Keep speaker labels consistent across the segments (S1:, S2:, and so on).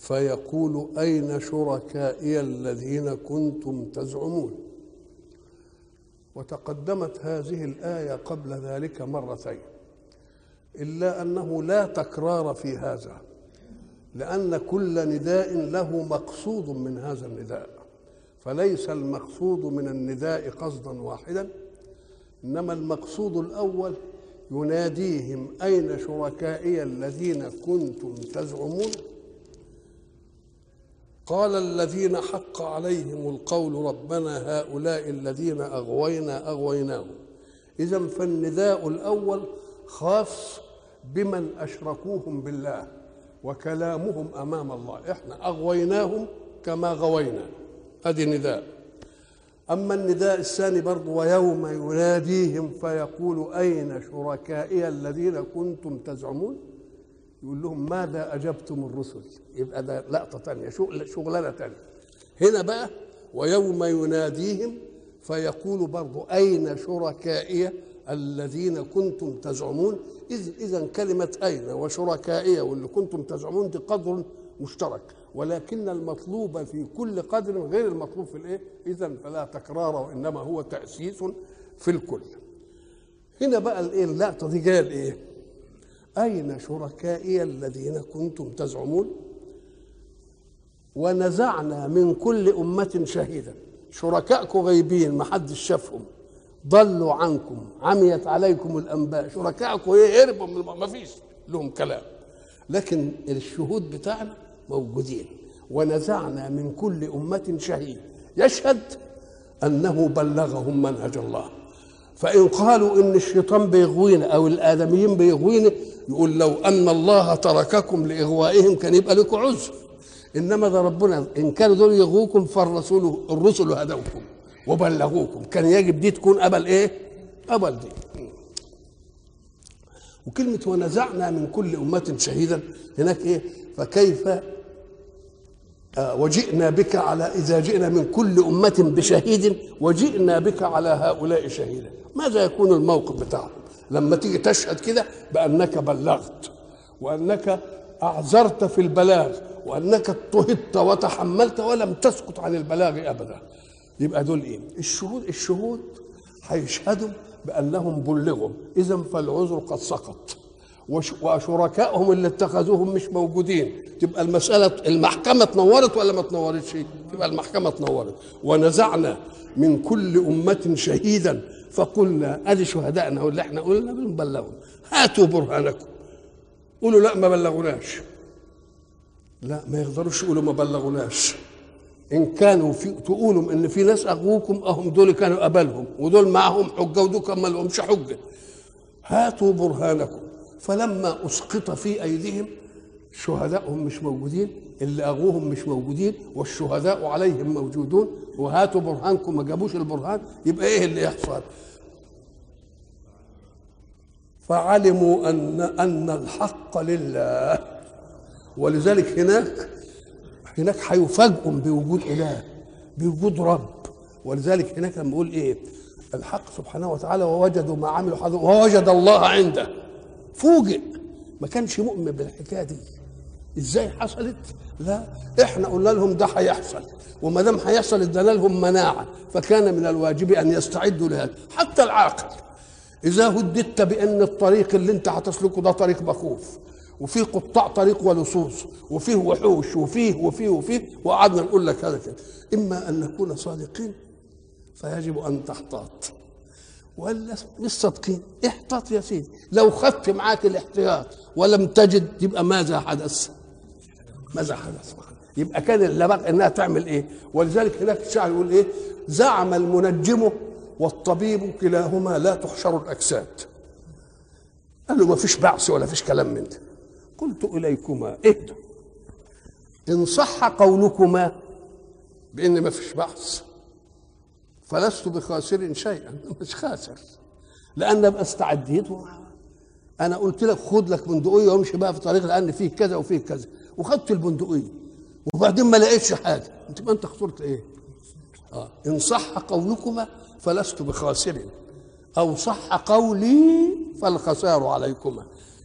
S1: فيقول أين شركائي الذين كنتم تزعمون؟ وتقدمت هذه الآية قبل ذلك مرتين إلا أنه لا تكرار في هذا لأن كل نداء له مقصود من هذا النداء فليس المقصود من النداء قصدا واحدا إنما المقصود الأول يناديهم أين شركائي الذين كنتم تزعمون؟ قال الذين حق عليهم القول ربنا هؤلاء الذين أغوينا أغويناهم. إذا فالنداء الأول خاص بمن أشركوهم بالله وكلامهم أمام الله. إحنا أغويناهم كما غوينا. هذه نداء. أما النداء الثاني برضه ويوم يناديهم فيقول أين شركائي الذين كنتم تزعمون؟ يقول لهم ماذا أجبتم الرسل يبقى ده لقطة تانية شغلانة تانية هنا بقى ويوم يناديهم فيقول برضه أين شركائي الذين كنتم تزعمون إذ إذا كلمة أين وشركائي واللي كنتم تزعمون دي قدر مشترك ولكن المطلوب في كل قدر غير المطلوب في الإيه؟ اذا فلا تكرار وإنما هو تأسيس في الكل. هنا بقى الإيه اللقطة دي جاية الايه؟ أين شركائي الذين كنتم تزعمون؟ ونزعنا من كل أمة شهيدا. شركائكم غيبين ما حدش شافهم. ضلوا عنكم عميت عليكم الأنباء. شركائكم إيه هربوا ما فيش لهم كلام. لكن الشهود بتاعنا موجودين. ونزعنا من كل أمة شهيد. يشهد أنه بلغهم منهج الله. فإن قالوا إن الشيطان بيغوينا أو الآدميين بيغوينا يقول لو أن الله ترككم لإغوائهم كان يبقى لكم عذر. إنما ده ربنا إن كانوا دول يغوكم فالرسول الرسل هدوكم وبلغوكم. كان يجب دي تكون أبل إيه؟ أبل دي. وكلمة ونزعنا من كل أمة شهيدا. هناك إيه؟ فكيف آه وجئنا بك على إذا جئنا من كل أمة بشهيد وجئنا بك على هؤلاء شهيدا. ماذا يكون الموقف بتاعهم؟ لما تيجي تشهد كده بأنك بلغت وأنك أعذرت في البلاغ وأنك اضطهدت وتحملت ولم تسكت عن البلاغ أبدا. يبقى دول إيه؟ الشهود الشهود هيشهدوا بأنهم بلغوا. إذا فالعذر قد سقط. وشركائهم اللي اتخذوهم مش موجودين. تبقى المسألة المحكمة تنورت ولا ما تنورتش تبقى المحكمة تنورت ونزعنا من كل أمة شهيدا فقلنا أدي شهدائنا واللي إحنا قلنا بنبلغهم. هاتوا برهانكم. قولوا لا ما بلغوناش لا ما يقدروش يقولوا ما بلغوناش إن كانوا في تقولوا إن في ناس أغوكم أهم دول كانوا قبلهم ودول معهم حجة ودول ما لهمش حجة. هاتوا برهانكم. فلما أسقط في أيديهم شهدائهم مش موجودين اللي أغوهم مش موجودين والشهداء عليهم موجودون. وهاتوا برهانكم ما جابوش البرهان يبقى إيه اللي يحصل؟ فعلموا أن أن الحق لله. ولذلك هناك هناك هيفاجئوا بوجود إله بوجود رب. ولذلك هناك لما بيقول إيه؟ الحق سبحانه وتعالى ووجدوا ما عملوا ووجد الله عنده. فوجئ. ما كانش مؤمن بالحكاية دي. إزاي حصلت؟ لا إحنا قلنا لهم ده هيحصل وما دام هيحصل ادانا لهم مناعة فكان من الواجب أن يستعدوا لهذا. حتى العاقل إذا هددت بأن الطريق اللي أنت هتسلكه ده طريق مخوف وفيه قطاع طريق ولصوص وفيه وحوش وفيه وفيه وفيه وقعدنا نقول لك هذا كده. إما أن نكون صادقين فيجب أن تحتاط. ولا مش صادقين احتاط يا سيدي. لو خدت معاك الاحتياط ولم تجد يبقى ماذا حدث؟ ماذا حدث يبقى كان اللي بقى إنها تعمل إيه؟ ولذلك هناك الشاعر يقول إيه؟ زعم المنجم والطبيب كلاهما لا تحشر الأجساد. قال له ما فيش بعث ولا فيش كلام من ده. قلت إليكما اهدوا. إن صح قولكما بإن ما فيش بحث فلست بخاسر شيئا. مش خاسر. لأن أبقى استعديت و... أنا قلت لك خد لك بندقية وامشي بقى في طريق لأن فيه كذا وفيه كذا. وخدت البندقية وبعدين ما لقيتش حاجة أنت ما أنت خسرت إيه؟ آه. إن صح قولكما فلست بخاسر أو صح قولي فالخسار عليكما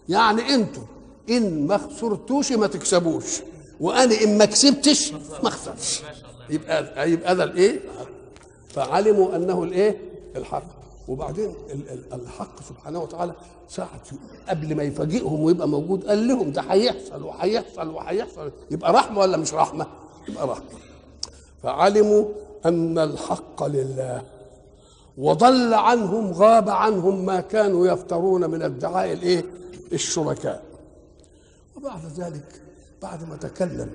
S1: يعني أنتم إن ما خسرتوش ما تكسبوش وأنا إن ما كسبتش ما أخسرش يبقى يبقى ده الإيه؟ فعلموا أنه الإيه؟ الحق وبعدين ال- ال- الحق سبحانه وتعالى ساعة قبل ما يفاجئهم ويبقى موجود قال لهم ده هيحصل وهيحصل وهيحصل. يبقى رحمة ولا مش رحمة؟ يبقى رحمة. فعلموا أن الحق لله. وضل عنهم غاب عنهم ما كانوا يفترون من ادعاء الإيه؟ الشركاء. وبعد ذلك بعد ما تكلم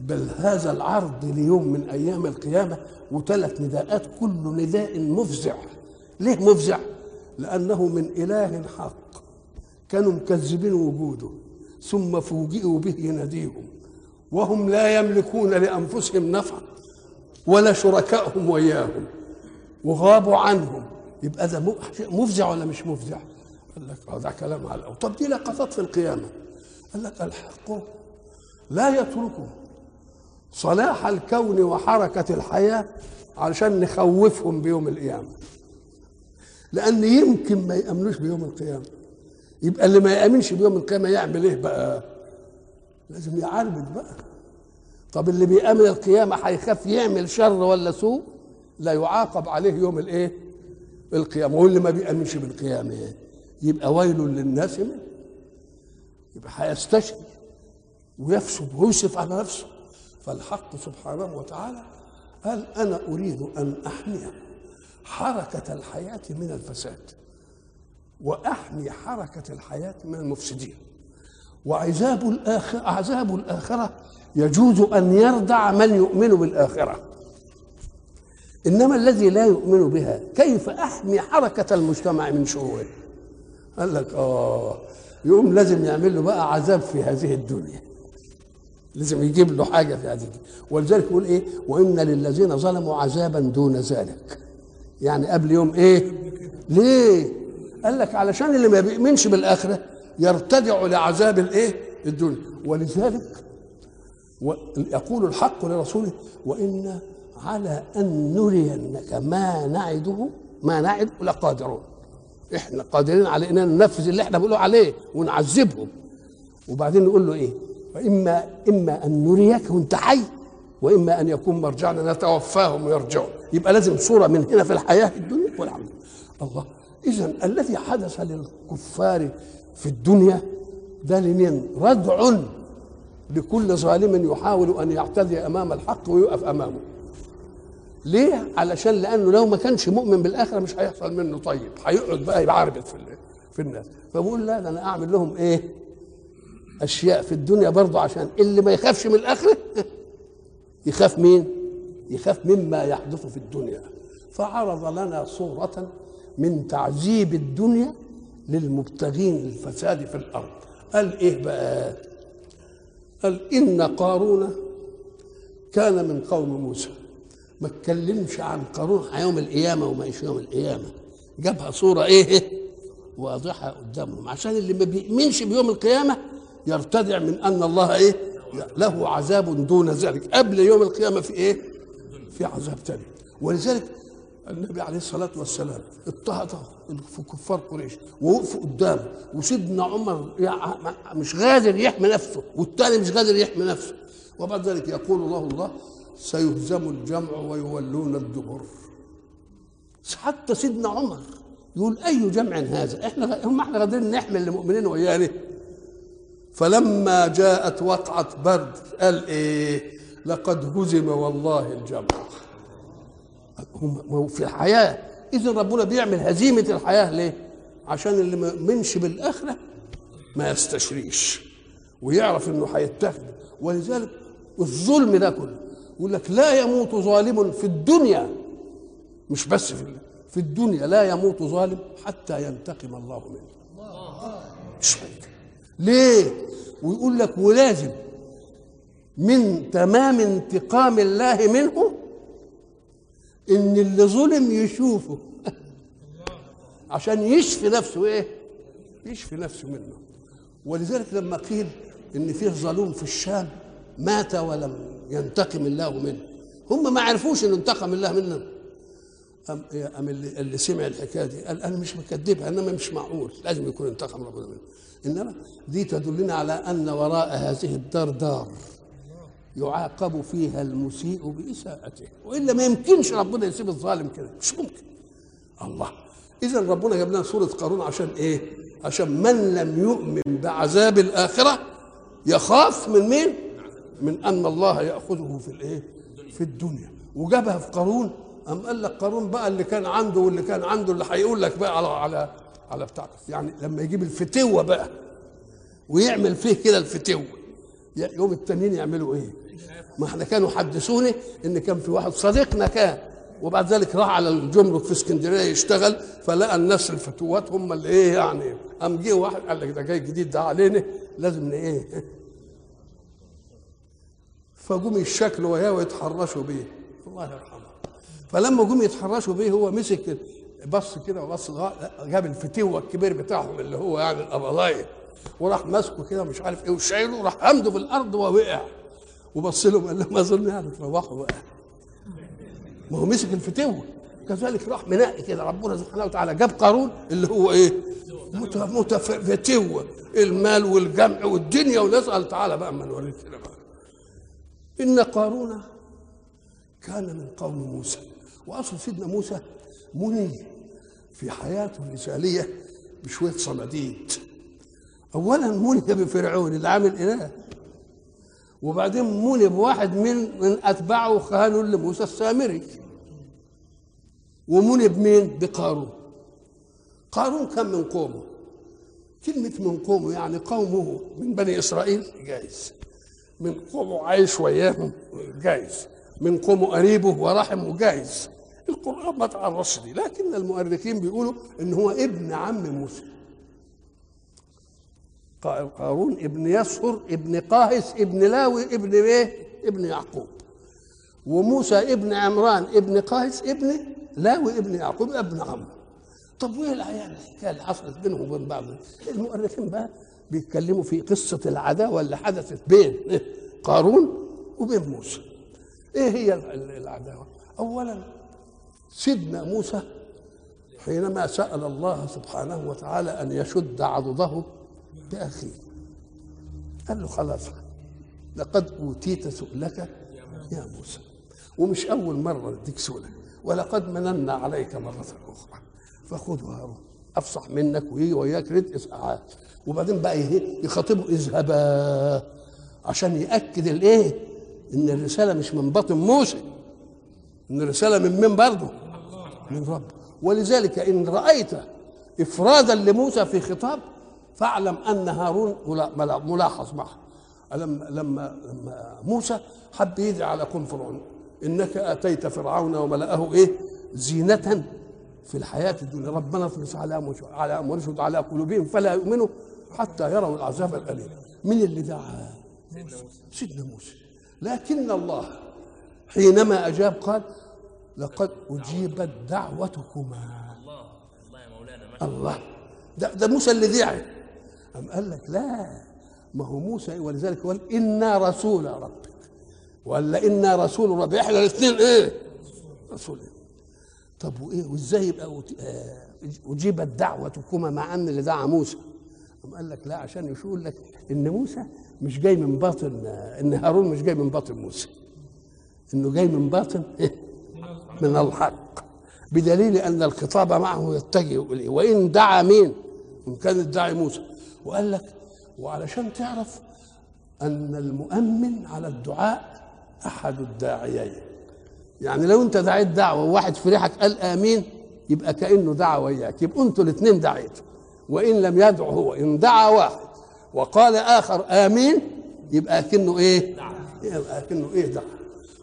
S1: بهذا العرض ليوم من أيام القيامة وثلاث نداءات كل نداء مفزع. ليه مفزع؟ لأنه من إله حق. كانوا مكذبين وجوده ثم فوجئوا به يناديهم. وهم لا يملكون لأنفسهم نفعا ولا شركائهم وياهم وغابوا عنهم. يبقى ده مفزع ولا مش مفزع؟ قال لك ده كلام على الأول طب دي لقطات في القيامة. قال لك الحق لا يتركه صلاح الكون وحركة الحياة علشان نخوفهم بيوم القيامة. لأن يمكن ما يأمنوش بيوم القيامة. يبقى اللي ما يأمنش بيوم القيامة يعمل إيه بقى؟ لازم يعربد بقى. طب اللي بيأمن القيامة هيخاف يعمل شر ولا سوء؟ لا يعاقب عليه يوم الإيه؟ القيامة. واللي ما بيأمنش بالقيامة. إيه؟ يبقى ويل للناس منه يبقى هيستشفي ويفسد ويوسف على نفسه. فالحق سبحانه وتعالى قال أنا أريد أن أحمي حركة الحياة من الفساد وأحمي حركة الحياة من المفسدين. وعذاب الآخرة عذاب الآخرة يجوز أن يردع من يؤمن بالآخرة. إنما الذي لا يؤمن بها كيف أحمي حركة المجتمع من شروره؟ قال لك آه يقوم لازم يعمل له بقى عذاب في هذه الدنيا. لازم يجيب له حاجة في هذه الدنيا. ولذلك يقول إيه؟ وإن للذين ظلموا عذابا دون ذلك. يعني قبل يوم إيه؟ ليه؟ قال لك علشان اللي ما بيؤمنش بالآخرة يرتدع لعذاب الإيه؟ الدنيا. ولذلك يقول الحق لرسوله وإن على أن نرينك ما نعده ما نعد لقادرون. إحنا قادرين على اننا ننفذ اللي إحنا بنقوله عليه ونعذبهم. وبعدين نقول له إيه؟ وإما إما أن نريك وأنت حي وإما أن يكون مرجعنا نتوفاهم ويرجعون. يبقى لازم صورة من هنا في الحياة الدنيا. والعمل الله. اذا الذي حدث للكفار في الدنيا ده لمن؟ ردع لكل ظالم يحاول أن يعتدي أمام الحق ويقف أمامه. ليه؟ علشان لأنه لو ما كانش مؤمن بالآخرة مش هيحصل منه. طيب هيقعد بقى يعربد في في الناس. فبقول لا ده أنا أعمل لهم إيه؟ أشياء في الدنيا برضه عشان اللي ما يخافش من الآخرة يخاف مين؟ يخاف مما يحدث في الدنيا. فعرض لنا صورة من تعذيب الدنيا للمبتغين الفساد في الأرض. قال إيه بقى؟ قال إن قارون كان من قوم موسى. ما اتكلمش عن قارون يوم القيامة وما يوم القيامة. جابها صورة إيه؟ واضحة قدامهم. عشان اللي ما بيؤمنش بيوم القيامة يرتدع من أن الله إيه؟ له عذاب دون ذلك. قبل يوم القيامة في إيه؟ في عذاب تاني. ولذلك النبي عليه الصلاة والسلام اضطهد في كفار قريش ووقفوا قدامه وسيدنا عمر مش قادر يحمي نفسه والتاني مش قادر يحمي نفسه. وبعد ذلك يقول الله الله سيهزم الجمع ويولون الدبر. حتى سيدنا عمر يقول أي جمع هذا؟ إحنا هم إحنا قادرين نحمل المؤمنين وياه فلما جاءت وقعة برد قال إيه؟ لقد هزم والله الجمع. هم في الحياة إذا ربنا بيعمل هزيمة الحياة ليه؟ عشان اللي ما يؤمنش بالآخرة ما يستشريش ويعرف إنه هيتخذ ولذلك الظلم ده كله يقول لك لا يموت ظالم في الدنيا مش بس في في الدنيا لا يموت ظالم حتى ينتقم الله منه. مش ليه؟ ويقول لك ولازم من تمام انتقام الله منه إن اللي ظلم يشوفه عشان يشفي نفسه إيه؟ يشفي نفسه منه. ولذلك لما قيل إن فيه ظلوم في الشام مات ولم ينتقم الله منه. هم ما عرفوش ان انتقم الله منهم أم, أم اللي, اللي سمع الحكاية دي قال أنا مش مكذبها انما مش معقول لازم يكون انتقم ربنا منه. إنما دي تدلنا على أن وراء هذه الدار دار يعاقب فيها المسيء بإساءته وإلا ما يمكنش ربنا يسيب الظالم كده مش ممكن الله إذا ربنا جاب لنا سورة قارون عشان إيه؟ عشان من لم يؤمن بعذاب الآخرة يخاف من مين؟ من أن الله يأخذه في الإيه؟ في الدنيا وجابها في قارون أم قال لك قارون بقى اللي كان عنده واللي كان عنده اللي هيقول لك بقى على على على بتاع يعني لما يجيب الفتوة بقى ويعمل فيه كده الفتوة يوم التانيين يعملوا إيه؟ ما إحنا كانوا حدثوني إن كان في واحد صديقنا كان وبعد ذلك راح على الجمرك في اسكندرية يشتغل فلقى الناس الفتوات هم اللي إيه يعني قام جه واحد قال لك ده جاي جديد ده علينا لازم إيه؟ فجم يشكلوا وياه ويتحرشوا بيه. الله يرحمه. فلما جم يتحرشوا بيه هو مسك بص كده وبص جاب الفتوه الكبير بتاعهم اللي هو يعني القبضايه وراح ماسكه كده مش عارف إيه وشايله وراح همده في الأرض ووقع. وبص لهم قال لهم اظن يعني تروحوا بقى ما هو مسك الفتوه كذلك راح منقي كده ربنا سبحانه وتعالى جاب قارون اللي هو إيه؟ متفتوه المال والجمع والدنيا ونسال تعالى بقى أما نوريك كده بقى. إن قارون كان من قوم موسى وأصل سيدنا موسى مني في حياته الرساليه بشوية صناديد اولا مني بفرعون اللي عامل إله وبعدين مني بواحد من من أتباعه خانوا لموسى السامري. ومني بمين بقارون. قارون كان من قومه. كلمة من قومه يعني قومه من بني إسرائيل جايز. من قومه عايش وياهم جايز. من قومه قريبه ورحمه جايز. القرآن ما تعرضش دي لكن المؤرخين بيقولوا إن هو ابن عم موسى. قارون ابن يسهر ابن قاهس ابن لاوي ابن إيه؟ ابن يعقوب. وموسى ابن عمران ابن قاهس ابن لاوي ابن يعقوب ابن عمرو طب وإيه العيال الحكاية اللي حصلت بينهم وبين بعض؟ المؤرخين بقى بيتكلموا في قصة العداوة اللي حدثت بين قارون وبين موسى. إيه هي العداوة؟ اولا سيدنا موسى حينما سأل الله سبحانه وتعالى أن يشد عضده بأخيه. قال له خلاص لقد أوتيت سؤلك يا موسى ومش أول مرة نديك سؤلك ولقد مننا عليك مرة أخرى فخذ هارون أفصح منك ويجي وياك رزق ساعات وبعدين بقى يخاطبه إذهبا عشان يأكد الإيه؟ إن الرسالة مش من باطن موسى. إن الرسالة من مين برضه؟ من رب. ولذلك إن رأيت إفرادا لموسى في خطاب فاعلم أن هارون ملاحظ معه. لما لما لما موسى حب يدعي على قوم فرعون. إنك آتيت فرعون وملأه إيه؟ زينة في الحياة الدنيا. ربنا اطمس على على واشهد على قلوبهم فلا يؤمنوا حتى يروا العذاب الأليم. من اللي دعا؟ سيدنا موسى. لكن الله حينما أجاب قال لقد أجيبت دعوتكما. الله الله يا مولانا الله ده, ده موسى اللي دعي أم قال لك لا ما هو موسى ولذلك قال إنا رسول ربك. ولا إنا رسول ربك. إحنا الاثنين إيه؟ رسول. طب وإيه؟ وإزاي يبقى أجيبت دعوتكما مع أن اللي دعا موسى؟ أم قال لك لا عشان يقول لك إن موسى مش جاي من باطن إن هارون مش جاي من باطن موسى. إنه جاي من باطن إيه؟ من الحق. بدليل أن الخطاب معه يتجه إليه. وإن دعا مين؟ إن كان الداعي موسى. وقال لك وعلشان تعرف أن المؤمن على الدعاء أحد الداعيين. يعني لو أنت دعيت دعوة وواحد في ريحك قال آمين يبقى كأنه دعا وياك. يبقوا أنتوا الاثنين دعيتوا. وإن لم يدعو هو إن دعا واحد وقال آخر آمين يبقى كأنه إيه؟ يبقى كأنه إيه دعا.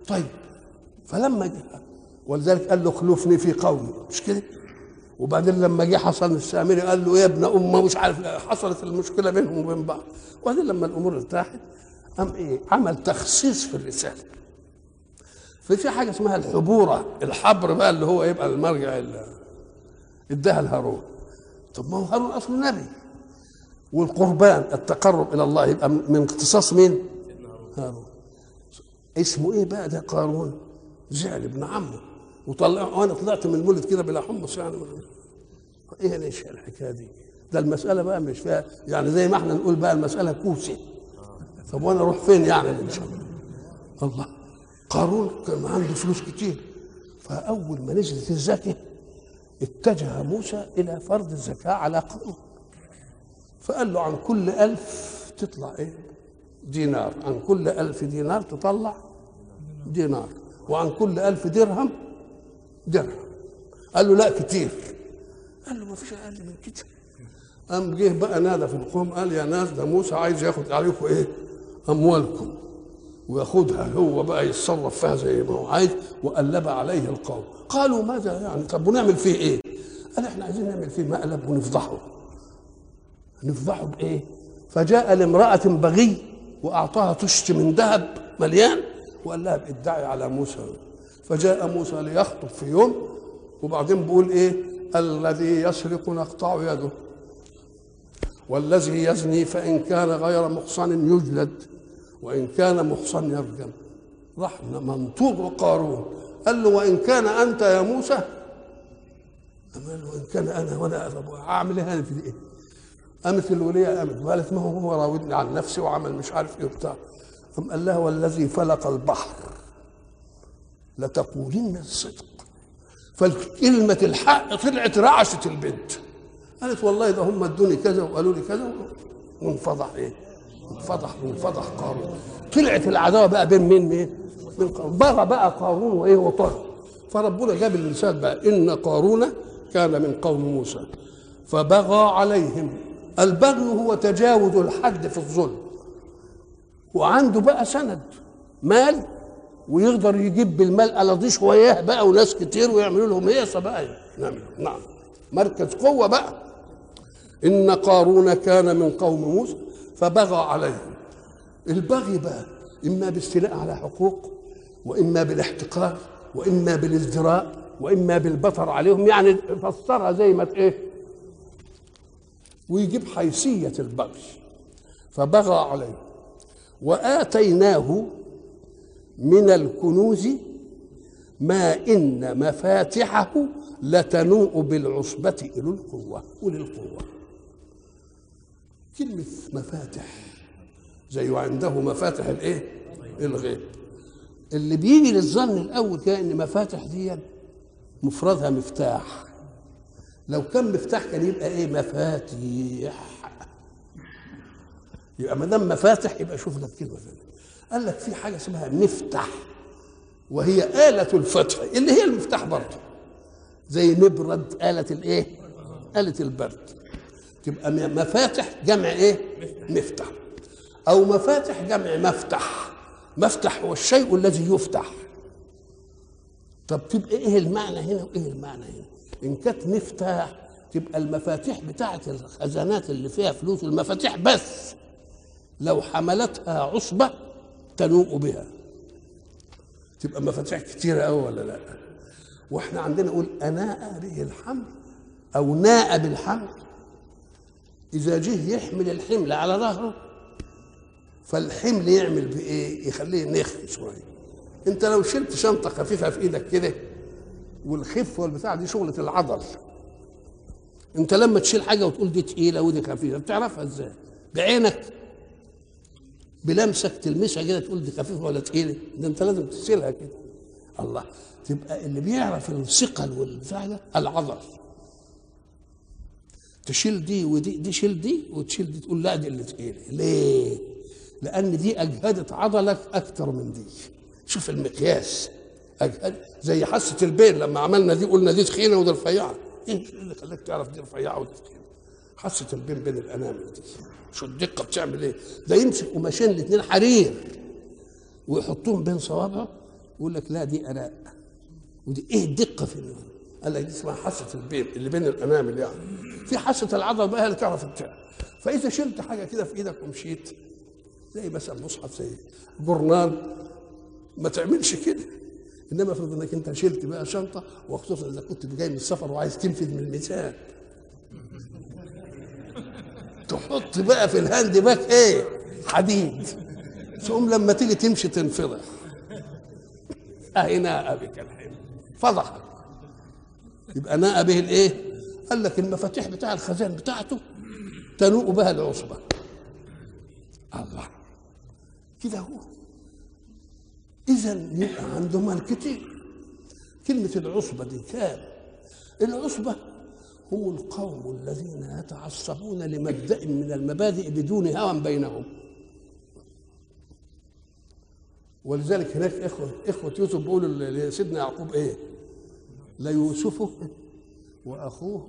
S1: طيب فلما جاء ولذلك قال له خلفني في قومي مش كده؟ وبعدين لما جه حسن السامري قال له يا ابن أمة مش عارف حصلت المشكلة بينهم وبين بعض. وبعدين لما الأمور ارتاحت أم إيه؟ عمل تخصيص في الرسالة. ففي حاجة اسمها الحبورة الحبر بقى اللي هو يبقى المرجع اللي اداها لهارون طب ما هو هارون أصله نبي. والقربان التقرب إلى الله يبقى من اختصاص مين؟ هارون. اسمه إيه بقى ده؟ قارون. زعل ابن عمه. وطلع وأنا طلعت من المولد كده بلا حمص يعني. إيه ليش الحكاية دي؟ ده المسألة بقى مش فيها يعني زي ما إحنا نقول بقى المسألة كوسه طب وأنا أروح فين يعني إن شاء الله؟ الله. قارون كان عنده فلوس كتير. فأول ما نزلت الزكاة اتجه موسى إلى فرض الزكاة على قومه فقال له عن كل ألف تطلع إيه؟ دينار. عن كل ألف دينار تطلع دينار. وعن كل ألف درهم درهم. قال له لا كتير. قال له ما فيش أقل من كده. قام جه بقى نادى في القوم قال يا ناس ده موسى عايز ياخد عليكم إيه؟ أموالكم. وياخدها هو بقى يتصرف فيها زي ما هو عايز وقلب عليه القوم. قالوا ماذا يعني؟ طب ونعمل فيه إيه؟ قال إحنا عايزين نعمل فيه مقلب ونفضحه. نفضحه بإيه؟ فجاء لامرأة بغي وأعطاها طشت من ذهب مليان وقال لها ادعي على موسى. فجاء موسى ليخطب في يوم وبعدين بيقول إيه؟ الذي يسرق نقطع يده. والذي يزني فإن كان غير محصن يجلد وإن كان محصن يرجم. راح منطوق قارون قال له وإن كان أنت يا موسى؟ قال له وإن كان أنا وأنا أعمل إيه في إيه قامت الولية قامت وقالت ما هو هو راودني عن نفسي وعمل مش عارف إيه وبتاع. قام قال لها والذي فلق البحر لتقولن الصدق. فكلمة الحق طلعت رعشت البنت. قالت والله ده هم ادوني كذا وقالوا لي كذا وانفضح إيه؟ انفضح وانفضح قارون. طلعت العداوة بقى بين مين؟ مين؟ من قارون. بغى بقى قارون وإيه وطغى فربنا جاب المثال بقى. إن قارون كان من قوم موسى. فبغى عليهم. البغي هو تجاوز الحد في الظلم. وعنده بقى سند مال ويقدر يجيب بالمال الاضيش وياه بقى وناس كتير ويعملوا لهم هيصه بقى نعم نعم. مركز قوة بقى. إن قارون كان من قوم موسى فبغى عليهم. البغي بقى إما باستيلاء على حقوق وإما بالاحتقار وإما بالازدراء وإما بالبطر عليهم. يعني فسرها زي ما إيه ويجيب حيثية البغي. فبغى عليه وآتيناه من الكنوز ما إن مفاتحه لتنوء بالعصبة إلى القوة أولي القوة. كلمة مفاتح زي عنده مفاتح الإيه؟ الغيب. اللي بيجي للظن الأول كده إن مفاتح دي مفردها مفتاح. لو كان مفتاح كان يبقى إيه؟ مفاتيح. يبقى ما دام مفاتح يبقى شوف ثانية قال لك في حاجة اسمها مفتاح وهي آلة الفتح اللي هي المفتاح برضه. زي نبرد آلة الإيه؟ آلة البرد. تبقى مفاتح جمع إيه؟ مفتاح. أو مفاتح جمع مفتح مفتح هو الشيء الذي يفتح. طب تبقى إيه المعنى هنا وإيه المعنى هنا؟ إن كانت مفتاح تبقى المفاتيح بتاعة الخزانات اللي فيها فلوس المفاتيح بس. لو حملتها عصبة تنوء بها. تبقى مفاتيح كتيره قوي ولا لأ؟ وإحنا عندنا نقول أناء به الحمل أو ناء بالحمل. إذا جه يحمل الحمل على ظهره فالحمل يعمل بإيه؟ يخليه نخ شوية. أنت لو شلت شنطة خفيفة في إيدك كده والخف والبتاع دي شغلة العضل. أنت لما تشيل حاجة وتقول دي تقيلة ودي خفيفة بتعرفها إزاي؟ بعينك بلمسك تلمسها كده تقول دي خفيفة ولا تقيلة. ده انت لازم تشيلها كده. الله. تبقى اللي بيعرف الثقل والبتاع العضل تشيل دي ودي دي شيل دي وتشيل دي تقول لا دي اللي تقيلة. ليه؟ لأن دي أجهدت عضلك أكتر من دي. شوف المقياس. أجهد. زي حاسة البين لما عملنا دي قلنا دي تخينة ودي رفيعة. إيه اللي خلاك تعرف دي رفيعة ودي تخينة؟ حاسة البين بين الانامل دي. شو الدقة بتعمل إيه؟ ده يمسك قماشين الاثنين حرير. ويحطوهم بين صوابعه ويقول لك لا دي اناء ودي إيه الدقة في قال لك دي اسمها حاسه البين اللي بين الانامل يعني. في حاسه العضل بقى اللي تعرف بتاع. فإذا شلت حاجة كده في إيدك ومشيت زي مثلا مصحف زي جورنال ما تعملش كده. إنما افرض إنك أنت شلت بقى شنطة وخصوصا إذا كنت جاي من السفر وعايز تنفد من الميزان. تحط بقى في ال hand bag إيه؟ حديد. ثم لما تيجي تمشي تنفضح اهي ناء بك الحين. فضحك. يبقى ناء به الإيه؟ قال لك المفاتيح بتاع الخزان بتاعته تنوء بها العصبة. الله. كده هو. إذا عنده مال كتير. كلمة العصبة دي كام العصبة هم القوم الذين يتعصبون لمبدأ من المبادئ بدون هوى بينهم. ولذلك هناك اخوه إخوة يوسف بيقولوا لسيدنا يعقوب إيه؟ ليوسف وأخوه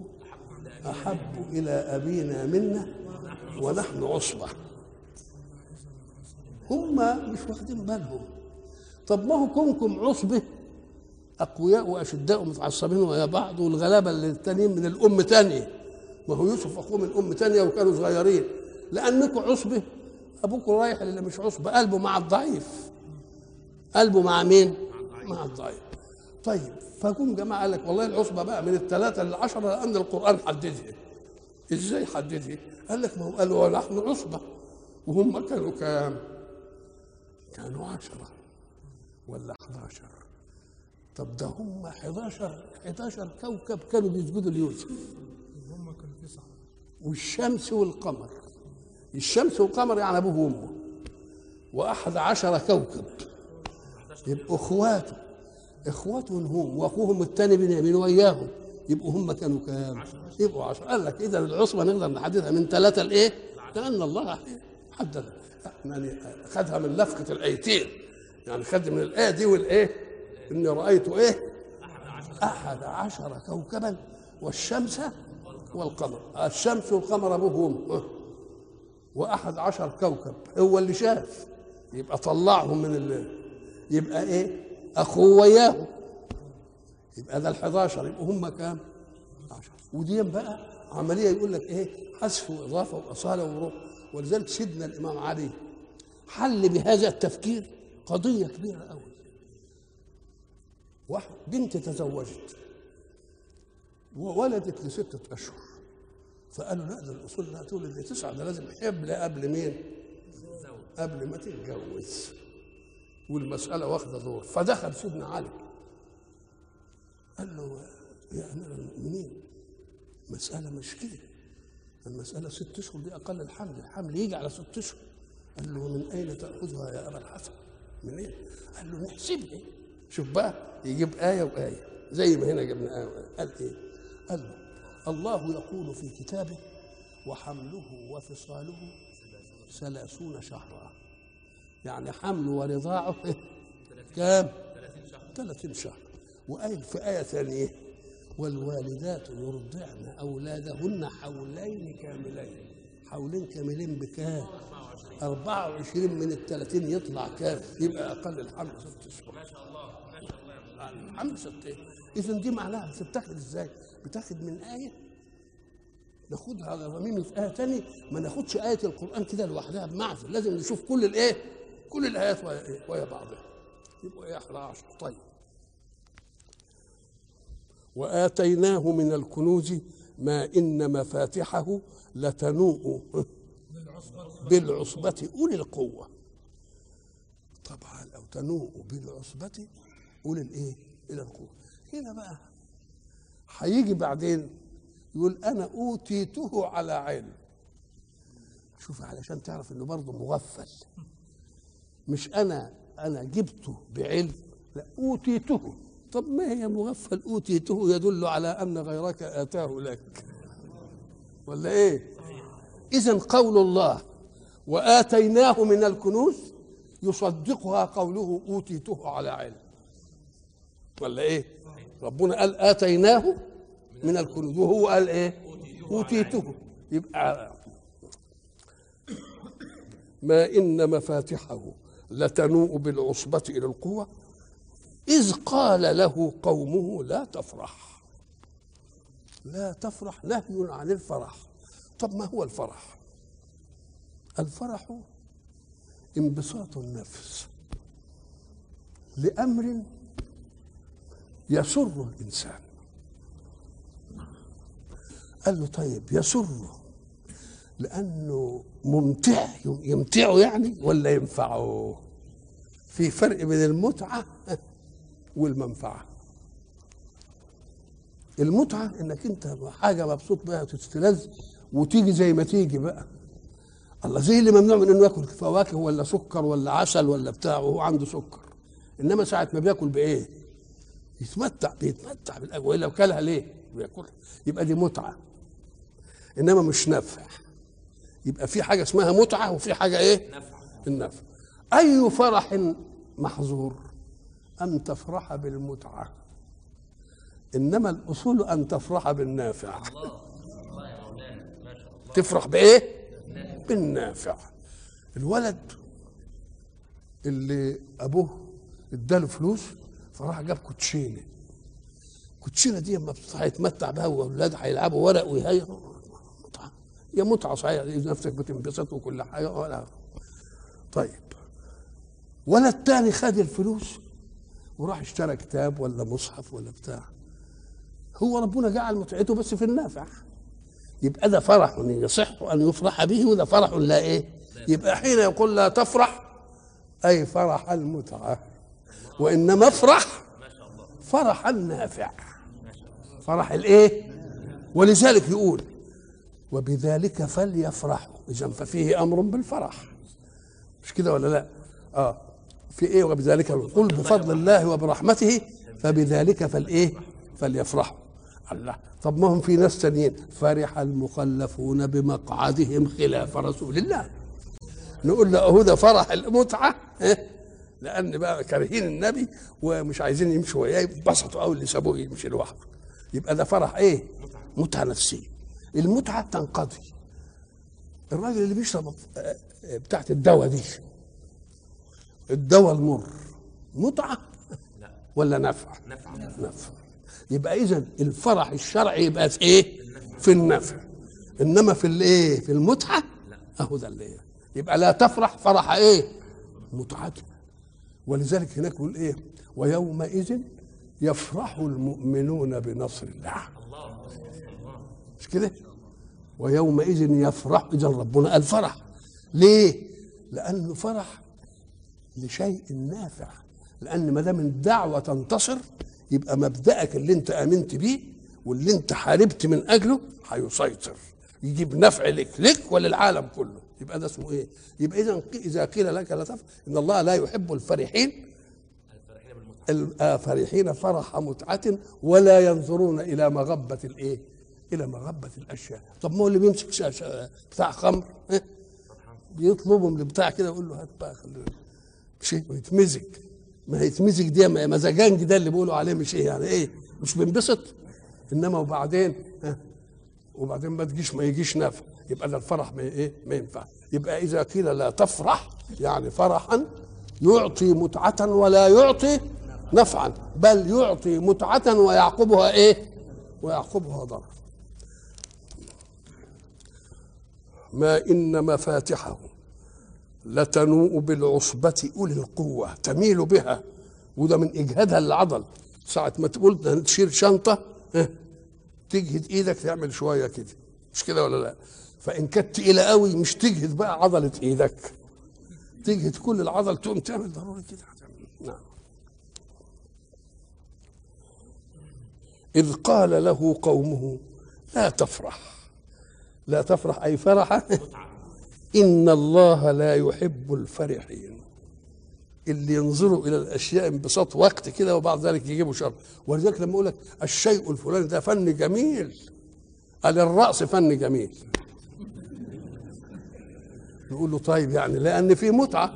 S1: أحب إلى أبينا منا ونحن عصبة. هم مش واخدين بالهم. طب ما هو كونكم عصبة أقوياء وأشداء متعصبين ويا بعض والغلابة اللي التانيين من الأم تانية. ما هو يوسف أخوه من أم تانية وكانوا صغيرين. لأنكم عصبة. أبوكم رايح اللي مش عصبة. قلبه مع الضعيف. قلبه مع مين؟ مع الضعيف. طيب فجم جماعة قال لك والله العصبة بقى من الثلاثه للعشرة لأن القرآن حددها. إزاي حددها؟ قال لك ما هو قالوا ونحن عصبة. وهم كانوا كام؟ كانوا عشرة ولا 11 طب ده هم 11 11 كوكب كانوا بيسجدوا ليوسف.
S2: هم كانوا تسعة.
S1: والشمس والقمر. الشمس والقمر يعني ابوه وامه وأحد عشر كوكب. يبقوا إخواته. اخواته هم. وأخوهم الثاني بنيامين وياهم يبقوا هم كانوا كام؟ يبقوا عشرة. قال لك إذا العصبة نقدر نحددها من ثلاثة لإيه؟ لأن الله حددها يعني خدها من لفقة الايتين يعني خد من الايه دي والإيه؟ إني رأيت إيه؟ أحد عشر كوكبا والشمس والقمر. الشمس والقمر ابوه وامه وأحد عشر كوكب. هو اللي شاف. يبقى طلعهم من الليل يبقى أخوه وياه يبقى ده ال11 يبقى هم كام؟ 10 ودي بقى عملية يقول لك إيه؟ حذف وإضافة وأصالة وروح. ولذلك سيدنا الإمام علي حل بهذا التفكير قضية كبيرة قوي واحد بنت تزوجت. وولدت لستة أشهر. فقالوا لا ده الأصول لا تولد لتسعة ده لازم حبل قبل مين؟ قبل ما تتجوز. والمسألة واخدة دور. فدخل سيدنا علي. قال له يا أمير المؤمنين مسألة مش كده. المسألة ست أشهر دي أقل الحمل. الحمل يجي على ست أشهر. قال له من أين تأخذها يا أبا الحسن؟ من أين؟ قال له نحسبها. شوف بقى. يجيب آية وآية زي ما هنا جبنا آية وآية قال إيه؟ قال له الله يقول في كتابه وحمله وفصاله ثلاثون شهرا يعني حمله ورضاعه إيه؟ كام؟ ثلاثين شهر وقال في آية ثانية والوالدات يرضعن أولادهن حولين كاملين حولين كاملين بكام؟ 24 من الثلاثين يطلع كام؟ يبقى أقل الحمل ست أشهر ما شاء الله ما شاء الله الحمل ست إذا دي معناها بتتاخد إزاي؟ بتاخد من آية. ناخدها على ضميم في آية تانية. ما ناخدش آية القرآن كده لوحدها بمعزل. لازم نشوف كل الإية؟ كل الآيات ويا بعضها. يبقى إيه 11 طيب. وآتيناه من الكنوز ما إن مفاتحه لتنوء بالعصبة أولي القوة. طبعا أو تنوء بالعصبة أولي الإيه؟ إلى القوة هنا بقى هيجي بعدين يقول أنا أوتيته على علم. شوف علشان تعرف إنه برضه مغفل. مش أنا أنا جبته بعلم لا أوتيته. طب ما هي مغفل أوتيته يدل على أن غيرك آتاه لك. ولا إيه؟ إذا قول الله وآتيناه من الكنوز يصدقها قوله أوتيته على علم. ولا إيه؟ ربنا قال آتيناه من الكنوز وهو قال إيه؟ أوتيته. يبقى ما إن مفاتحه لتنوء بالعصبة إلى القوة إذ قال له قومه لا تفرح. لا تفرح نهي عن الفرح. طب ما هو الفرح؟ الفرح انبساط النفس لأمر يسر الإنسان. قال له طيب يسره لأنه ممتع يمتعه يعني ولا ينفعه في فرق بين المتعة والمنفعة. المتعة إنك أنت حاجة مبسوط بها وتستلذ وتيجي زي ما تيجي بقى. الله زي اللي ممنوع من إنه ياكل فواكه ولا سكر ولا عسل ولا بتاع وهو عنده سكر. إنما ساعة ما بياكل بإيه؟ يتمتع بيتمتع بالاكل والا وكلها ليه؟ بياكلها يبقى دي متعة. إنما مش نفع. يبقى في حاجة اسمها متعة وفي حاجة إيه؟ نفع. النفع. أي فرح محظور أن تفرح بالمتعة. إنما الأصول أن تفرح بالنافع. تفرح بإيه؟ بالنافع. الولد اللي أبوه اداله فلوس فراح جاب كوتشينة. الكوتشينه دي اما هيتمتع بها واولاده هيلعبوا ورق وهي متعه هي متعة صحيح نفسك بتنبسط وكل حاجة ولا طيب. ولد تاني خد الفلوس وراح اشترى كتاب ولا مصحف ولا بتاع. هو ربنا جعل متعته بس في النافع. يبقى ده فرح يصح أن يفرح به وده فرح لا إيه؟ يبقى حين يقول لا تفرح أي فرح المتعة. وانما افرح فرح النافع فرح الإيه؟ ولذلك يقول وبذلك فليفرحوا اذا ففيه أمر بالفرح. مش كده ولا لا؟ آه. في إيه وبذلك؟ قل بفضل الله وبرحمته فبذلك فالإيه؟ فليفرحوا الله. طب ما هم في ناس تانيين. فرح المخلفون بمقعدهم خلاف رسول الله. نقول له هو ده فرح المتعة. إيه؟ لأن بقى كارهين النبي ومش عايزين يمشوا وياه يتبسطوا قوي اللي سابوه يمشي لوحده يبقى ده فرح إيه؟ متعة نفسية المتعة تنقضي الراجل اللي بيشرب بتاعت الدواء دي الدواء المر متعة ولا نفع؟
S3: نفع
S1: نفع يبقى اذا الفرح الشرعي يبقى في إيه؟ في النفع إنما في الايه؟ في المتعة أهو ده اللي يبقى لا تفرح فرح إيه؟ متعته ولذلك هناك يقول إيه؟ ويومئذ يفرح المؤمنون بنصر الله مش كده؟ ويومئذ يفرح اذا ربنا قال فرح ليه؟ لأنه فرح لشيء نافع لأن ما دام الدعوة تنتصر يبقى مبدأك اللي أنت آمنت بيه واللي أنت حاربت من أجله هيسيطر يجيب نفع لك لك وللعالم كله يبقى ده اسمه إيه؟ يبقى إذا إذا قيل لك لا تفرح إن الله لا يحب الفرحين. الفرحين فرح متعة ولا ينظرون إلى مغبة الإيه؟ إلى مغبة الأشياء، طب ما هو اللي بيمسك بتاع خمر إيه؟ بيطلبهم لبتاع كده يقول له هات بقى شيء ويتمزج. ما هيتمزج دي مزاجانج ده اللي بيقولوا عليه مش إيه يعني إيه؟ مش بينبسط. إنما وبعدين ها وبعدين ما تجيش ما يجيش نفع. يبقى ده الفرح ما إيه؟ ما ينفع. يبقى إذا قيل لا تفرح يعني فرحا يعطي متعة ولا يعطي نفعا. بل يعطي متعة ويعقبها إيه؟ ويعقبها ضرر. ما إن مفاتحه لتنوء بالعصبة أولي القوة تميل بها. وده من إجهادها للعضل. ساعة ما تقول تشيل شنطة آه تجهد إيدك تعمل شوية كده. مش كده ولا لا؟ فإن كانت تقيلة قوي مش تجهد بقى عضلة إيدك. تجهد كل العضل تقوم تعمل ضروري كده. نعم. إذ قال له قومه لا تفرح. لا تفرح أي فرح؟ إن الله لا يحب الفرحين. اللي ينظروا إلى الأشياء انبساط وقت كده وبعد ذلك يجيبوا شر. ولذلك لما أقول لك الشيء الفلاني ده فن جميل. قال الرأس فن جميل. يقول له طيب يعني لأن في متعة.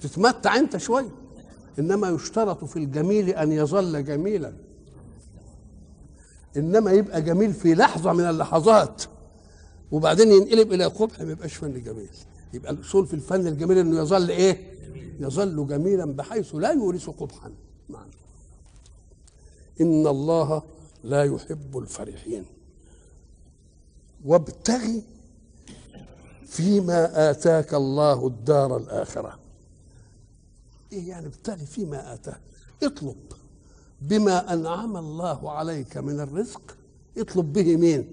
S1: تتمتع أنت شوية إنما يشترط في الجميل أن يظل جميلا. إنما يبقى جميل في لحظة من اللحظات. وبعدين ينقلب إلى قبح ما يبقاش فن جميل. يبقى الأصول في الفن الجميل إنه يظل إيه؟ يظل جميلا بحيث لا يورث قبحا. معنى. إن الله لا يحب الفرحين. وابتغي فيما آتاك الله الدار الآخرة. إيه يعني ابتغي فيما آتاك اطلب بما أنعم الله عليك من الرزق اطلب به مين؟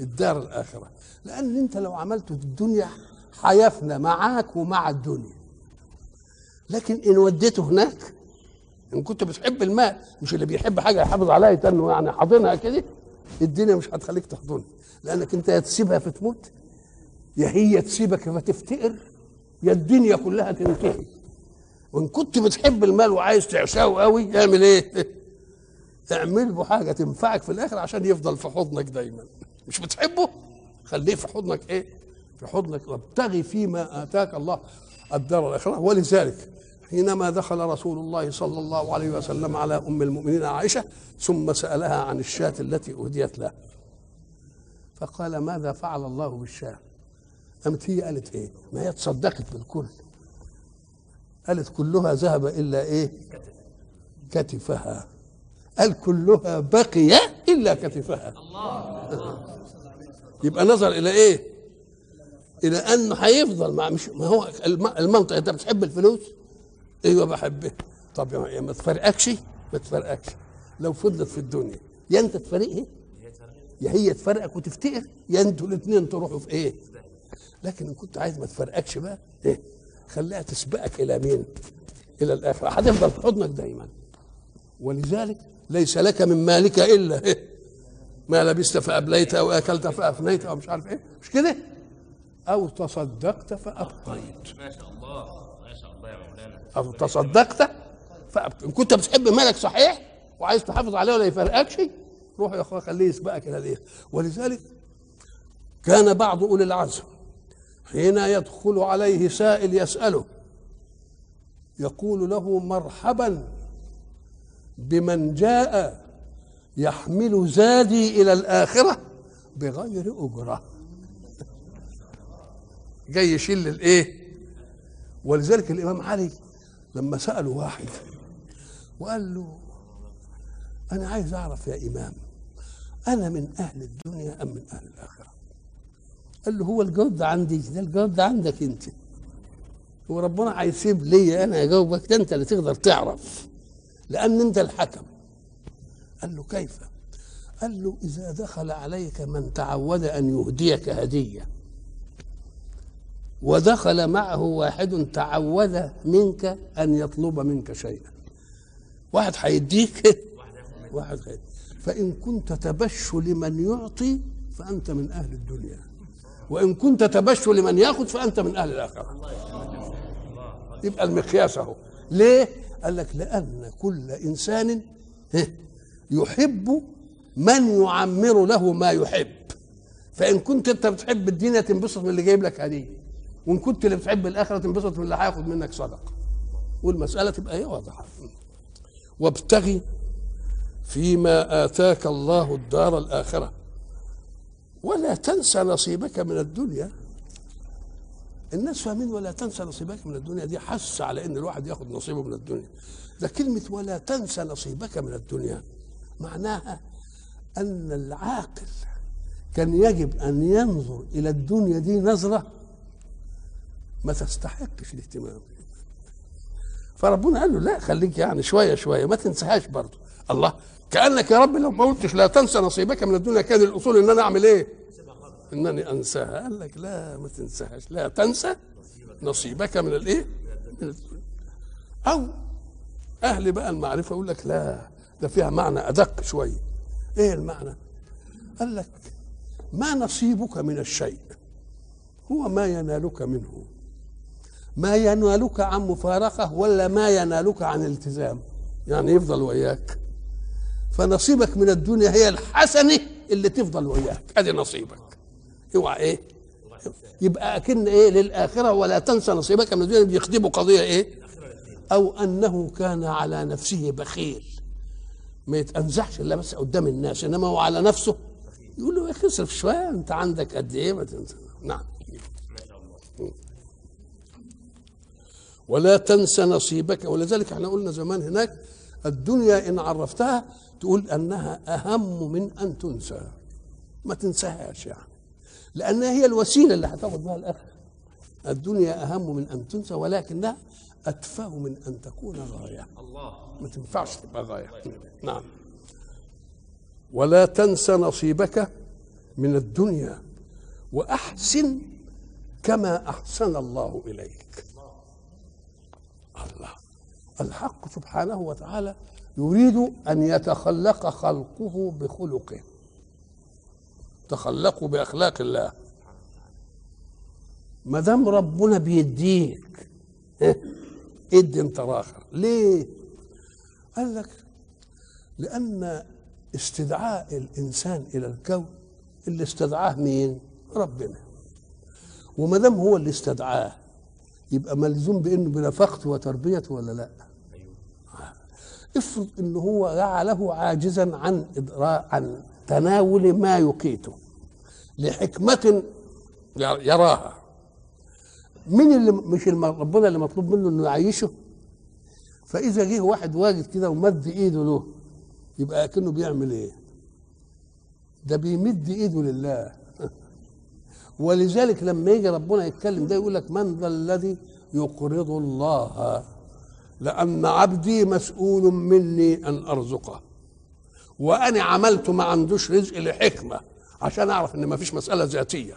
S1: الدار الآخرة. لأن أنت لو عملته في الدنيا حيفنى معاك ومع الدنيا. لكن إن وديته هناك إن كنت بتحب المال مش اللي بيحب حاجة يحافظ عليها يتنه يعني حاضنها كده الدنيا مش هتخليك تحضنها. لأنك أنت يا تسيبها فتموت يا هي تسيبك فتفتقر يا الدنيا كلها تنتهي. وإن كنت بتحب المال وعايز تعشاه قوي اعمل إيه؟ اعمل له حاجة تنفعك في الآخر عشان يفضل في حضنك دايما. مش بتحبه؟ خليه في حضنك إيه؟ في حضنك وابتغي فيما آتاك الله الدار الآخرة. ولذلك حينما دخل رسول الله صلى الله عليه وسلم على أم المؤمنين عائشة ثم سألها عن الشاة التي أهديت له. فقال ماذا فعل الله بالشاة؟ قامت هي قالت إيه؟ ما هي تصدقت بالكل. قالت كلها ذهب إلا إيه؟ كتفها. قال كلها بقي إلا كتفها. يبقى نظر إلى إيه؟ إلى أنه هيفضل مع مش ما هو الم- المنطق أنت بتحب الفلوس؟ أيوه بحبها. طب يا ما تفرقكش؟ ما تفرقكش. لو فضلت في الدنيا يا أنت تفرقها يا هي تفرقك وتفتقر يا أنتوا الاثنين تروحوا في إيه؟ لكن إن كنت عايز ما تفرقكش بقى إيه؟ خليها تسبقك إلى مين؟ إلى الآخرة. هتفضل في حضنك دايما. ولذلك ليس لك من مالك إلا إيه؟ ما لبست فأبليت أو أكلت فأفنيت أو مش عارف إيه. مش كده؟ أو تصدقت فأبقيت.
S3: ما شاء الله ما شاء الله يا مولانا.
S1: أو تصدقت فأبقيت. إن كنت بتحب مالك صحيح وعايز تحافظ عليه ولا يفرقكش روح يا أخويا خليه يسبقك إلى الايه ولذلك كان بعض أولي العزم حين يدخل عليه سائل يسأله يقول له مرحبا بمن جاء يحمل زادي إلى الآخرة بغير أجرة. جاي يشيل الايه؟ ولذلك الإمام علي لما سأله واحد وقال له أنا عايز أعرف يا إمام أنا من أهل الدنيا أم من أهل الآخرة؟ قال له هو الجواب ده عندي ده الجواب ده عندك أنت. هو ربنا هيسيب لي أنا اجاوبك ده أنت اللي تقدر تعرف لأن أنت الحكم. قال له كيف؟ قال له إذا دخل عليك من تعود أن يهديك هدية. ودخل معه واحد تعود منك أن يطلب منك شيئا. واحد هيديك واحد هيديك فإن كنت تبش لمن يعطي فأنت من أهل الدنيا. وإن كنت تبش لمن يأخذ فأنت من أهل الآخرة. يبقى المقياس أهو. ليه؟ قال لك لأن كل إنسان ها، يحب من يعمر له ما يحب. فإن كنت أنت بتحب الدنيا تنبسط من اللي جايب لك هدية. وإن كنت اللي بتحب الآخرة تنبسط من اللي هياخد منك صدقة. والمسألة تبقى إيه واضحة. وابتغي فيما آتاك الله الدار الآخرة. ولا تنسى نصيبك من الدنيا. الناس فاهمين ولا تنسى نصيبك من الدنيا؟ دي حس على إن الواحد ياخد نصيبه من الدنيا. ده كلمة ولا تنسى نصيبك من الدنيا معناها أن العاقل كان يجب أن ينظر إلى الدنيا دي نظرة ما تستحقش الاهتمام. فربنا قال له لا خليك يعني شوية شوية ما تنساهاش برضه. الله كأنك يا رب لو ما قلتش لا تنسى نصيبك من الدنيا. كان الأصول إن أنا أعمل إيه؟ إنني أنساها. قال لك لا ما تنساهاش لا تنسى نصيبك من الإيه؟ من الدنيا. أو أهل بقى المعرفة يقول لك لا ده فيها معنى أدق شوية إيه المعنى؟ قال لك ما نصيبك من الشيء هو ما ينالك منه. ما ينالك عن مفارقة ولا ما ينالك عن التزام. يعني يفضل وياك فنصيبك من الدنيا هي الحسنة اللي تفضل وياك أدي نصيبك. اوعى إيه؟ يبقى أكن إيه للآخرة ولا تنسى نصيبك من الدنيا. بيخدموا قضية إيه؟ أو أنه كان على نفسه بخيل ما يتنزعش إلا بس قدام الناس إنما هو على نفسه. يقول له يا أخي اصرف شوية أنت عندك قد إيه؟ ما تنسى. نعم. ولا تنسى نصيبك. ولذلك إحنا قلنا زمان هناك الدنيا إن عرفتها تقول أنها أهم من أن تنسى. ما تنساهاش يعني. لانها هي الوسيلة اللي هتاخد بها الآخرة. الدنيا أهم من أن تنسى ولكنها أتفه من أن تكون غاية.
S3: الله.
S1: ما تنفعش تبقى غاية. نعم. ولا تنس نصيبك من الدنيا وأحسن كما أحسن الله إليك. الله. الحق سبحانه وتعالى يريد أن يتخلق خلقه بخلقه. تخلقوا بأخلاق الله. ما دام ربنا بيديك آه، ادي أنت راخر ليه؟ قال لك لأن استدعاء الإنسان إلى الكون اللي استدعاه مين؟ ربنا. وما دام هو اللي استدعاه يبقى ملزوم بإنه بنفقته وتربيته ولا لا؟ افرض إن هو جعله عاجزا عن عن تناول ما يقيته لحكمة يراها. مين اللي مش ربنا اللي مطلوب منه إنه يعيشه؟ فإذا جه واحد واجد كده ومد إيده له يبقى أكنه بيعمل إيه؟ ده بيمد إيده لله. ولذلك لما يجي ربنا يتكلم ده يقول لك من ذا الذي يقرض الله؟ لأن عبدي مسؤول مني أن أرزقه. وأنا عملت ما عندوش رزق لحكمة عشان أعرف إن ما فيش مسألة ذاتية.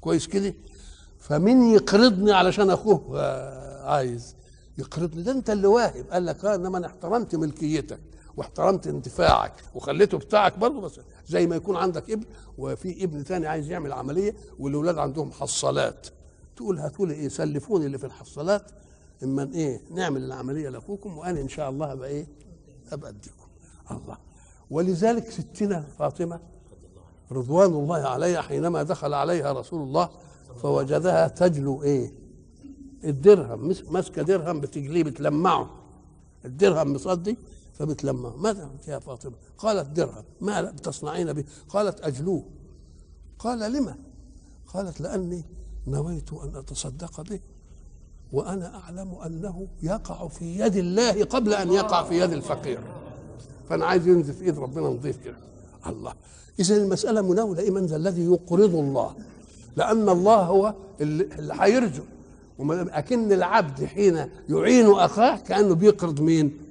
S1: كويس كده؟ فمين يقرضني علشان أخوه؟ آه، عايز يقرضني. ده أنت اللي واهب. قال لك آه إنما أنا احترمت ملكيتك واحترمت انتفاعك وخليته بتاعك برضه بس زي ما يكون عندك ابن وفي ابن تاني عايز يعمل عملية والأولاد عندهم حصالات. تقول هاتوا لي إيه؟ سلفوني اللي في الحصالات. إما إيه؟ نعمل العملية لأخوكم وأنا إن شاء الله ابقى إيه؟ ابقى أديكم. الله. ولذلك ستنا فاطمة رضوان الله عليها حينما دخل عليها رسول الله فوجدها تجلو إيه؟ الدرهم ماسكة درهم بتجليه بتلمعه. الدرهم مصدي فبتلمعه ماذا يا فاطمة؟ قالت درهم. ما بتصنعين به؟ قالت أجلوه. قال لما؟ قالت لأني نويت أن أتصدق به وأنا أعلم أنه يقع في يد الله قبل أن يقع في يد الفقير. فأنا عايز ينزل في إيد ربنا نضيف كده. الله. اذا المسألة مناولة. إيه من ذا الذي يقرض الله؟ لأن الله هو اللي دام أكن العبد حين يعين أخاه كأنه بيقرض مين؟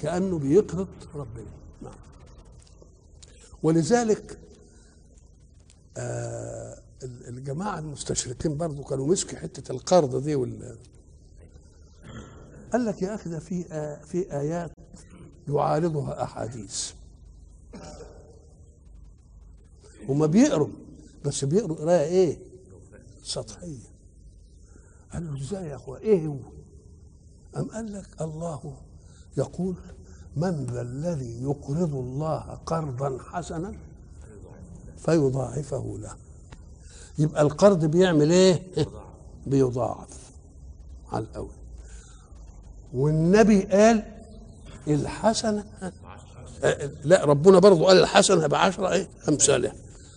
S1: كأنه بيقرض ربنا. نعم. ولذلك آه ال- الجماعة المستشرقين برضو كانوا مسكوا حتة القرض دي وال قال لك يا أخي ده في آه في آيات يعارضها أحاديث. هما بيقروا بس بيقروا قرايه إيه؟ سطحية. قال له إزاي يا اخويا إيه هو؟ أم قال لك الله يقول من ذا الذي يقرض الله قرضا حسنا فيضاعفه له. يبقى القرض بيعمل إيه؟ بيضاعف على الأول. والنبي قال الحسنة لا ربنا برضه قال الحسنة بعشرة إيه؟ امثالها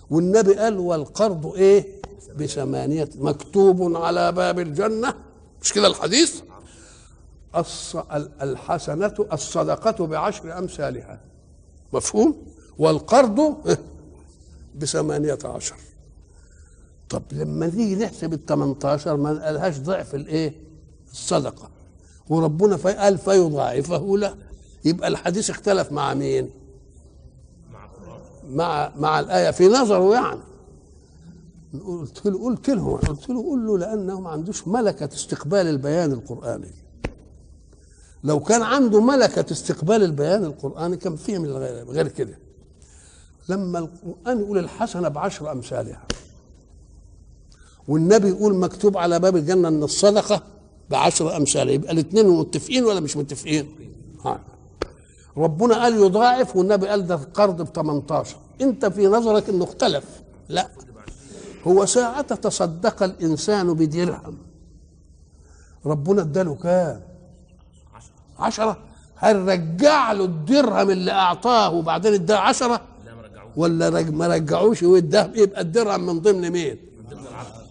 S1: والنبي قال والقرض إيه؟ بثمانية. مكتوب على باب الجنة. مش كده الحديث؟ الحسنة الصدقة بعشر أمثالها. مفهوم؟ والقرض؟ بثمانية عشر. طب لما نيجي نحسب ال 18 ما قالهاش ضعف الايه؟ الصدقة. وربنا قال فيضاعفه له. يبقى الحديث اختلف مع مين؟ مع مع الآية في نظره يعني. قلت له قلت له قلت له قول له لأنه ما عندوش ملكة استقبال البيان القرآني. لو كان عنده ملكة استقبال البيان القرآني كان فهم الغير غير كده. لما القرآن يقول الحسنة بعشر أمثالها والنبي يقول مكتوب على باب الجنة أن الصدقة بعشر أمثالها يبقى الاثنين متفقين ولا مش متفقين؟ ها. ربنا قال يضاعف والنبي قال ده القرض ب 18 أنت في نظرك إنه اختلف؟ لا. هو ساعة تصدق الإنسان بدرهم. ربنا اداله كام؟ عشرة؟ هل رجع له الدرهم اللي أعطاه وبعدين اداه عشرة؟ ولا رج ما رجعوش واداه يبقى الدرهم من ضمن مين؟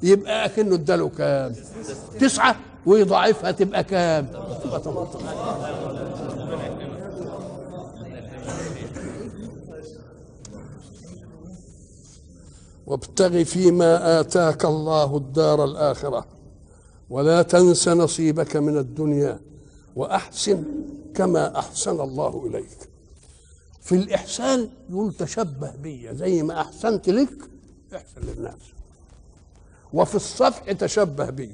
S1: يبقى أكنه اداله كام؟ تسعة ويضاعفها تبقى كام؟ تبقى 18 وابتغ فيما آتاك الله الدار الآخرة. ولا تنس نصيبك من الدنيا. وأحسن كما أحسن الله إليك. في الإحسان يقول تشبه بي زي ما أحسنت لك إحسن للناس. وفي الصفح تشبه بي.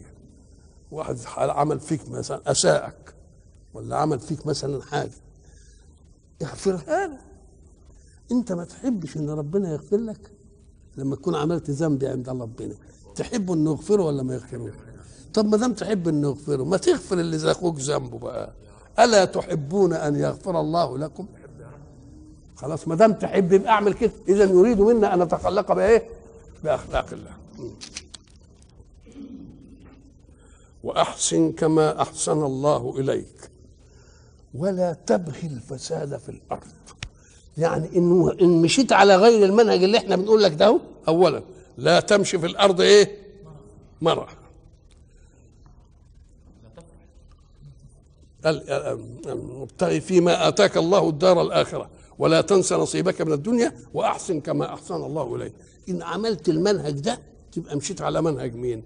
S1: واحد عمل فيك مثلا أساءك ولا عمل فيك مثلا حاجة. اغفرها له أنت ما تحبش إن ربنا يغفر لك؟ لما تكون عملت ذنب عند ربنا. تحب إنه يغفره ولا ما يغفروش طب ما دام تحب إنه يغفره ما تغفر اللي أخوك ذنبه بقى. ألا تحبون أن يغفر الله لكم؟ خلاص ما دام تحب يبقى أعمل كده. اذا يريد منا أن نتخلق بإيه؟ بأخلاق الله. وأحسن كما أحسن الله إليك. ولا تبغي الفساد في الأرض. يعني انه إن مشيت على غير المنهج اللي إحنا بنقول لك ده اولا لا تمشي في الأرض إيه؟ مرة المبتغي فيما آتاك الله الدار الآخرة ولا تنس نصيبك من الدنيا وأحسن كما أحسن الله إليك. إن عملت المنهج ده تبقى مشيت على منهج مين؟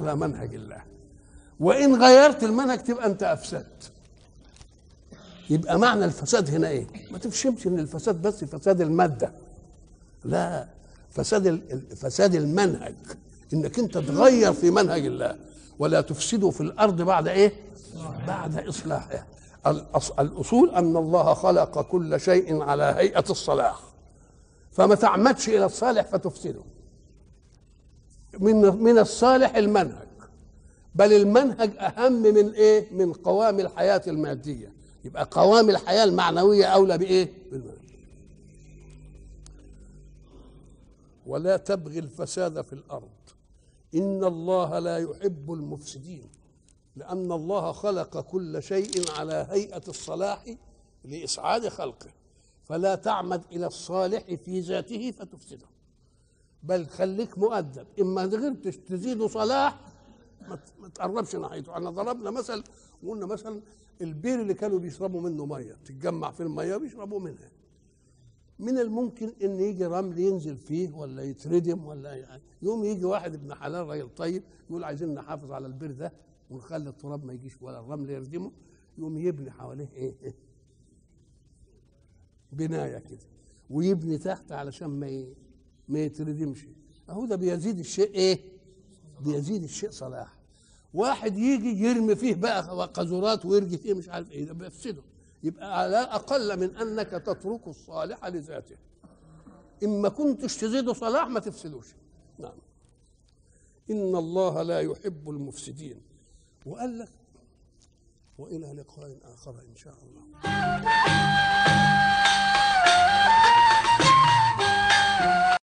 S1: على منهج الله. وإن غيرت المنهج تبقى أنت أفسدت. يبقى معنى الفساد هنا إيه؟ ما تفهمش إن الفساد بس فساد المادة. لا فساد فساد المنهج. إنك أنت تغير في منهج الله ولا تفسدوا في الأرض بعد إيه؟ بعد اصلاحها الأص- الأصول أن الله خلق كل شيء على هيئة الصلاح. فما تعمدش إلى الصالح فتفسده. من من الصالح المنهج. بل المنهج أهم من إيه؟ من قوام الحياة المادية. يبقى قوام الحياة المعنوية أولى بإيه؟ بالمنهج. ولا تبغي الفساد في الأرض. إن الله لا يحب المفسدين. لأن الله خلق كل شيء على هيئة الصلاح لإسعاد خلقه. فلا تعمد إلى الصالح في ذاته فتفسده. بل خليك مؤدب. إما غيرتش تزيد صلاح ما تقربش ناحيته. إحنا ضربنا مثل وقلنا مثلا البير اللي كانوا بيشربوا منه مية. تتجمع في المية بيشربوا منها. من الممكن إن يجي رمل ينزل فيه ولا يتردم ولا يعني يوم يجي واحد ابن حلال راجل طيب يقول عايزين نحافظ على البير ده ونخلي التراب ما يجيش ولا الرمل يردمه يقوم يبني حواليه إيه؟ بناية كده ويبني تحت علشان ما. ما يتردمش. أهو ده بيزيد الشيء إيه؟ بيزيد الشيء صلاح. واحد يجي يرمي فيه بقى قذورات ويرجي فيه مش عارف إيه ده بيفسده. يبقى على أقل من أنك تترك الصالح لذاته. اما كنتش تزيدوا صلاح ما تفسدوش. نعم. إن الله لا يحب المفسدين. وقال لك وإلى لقاء آخر إن شاء الله.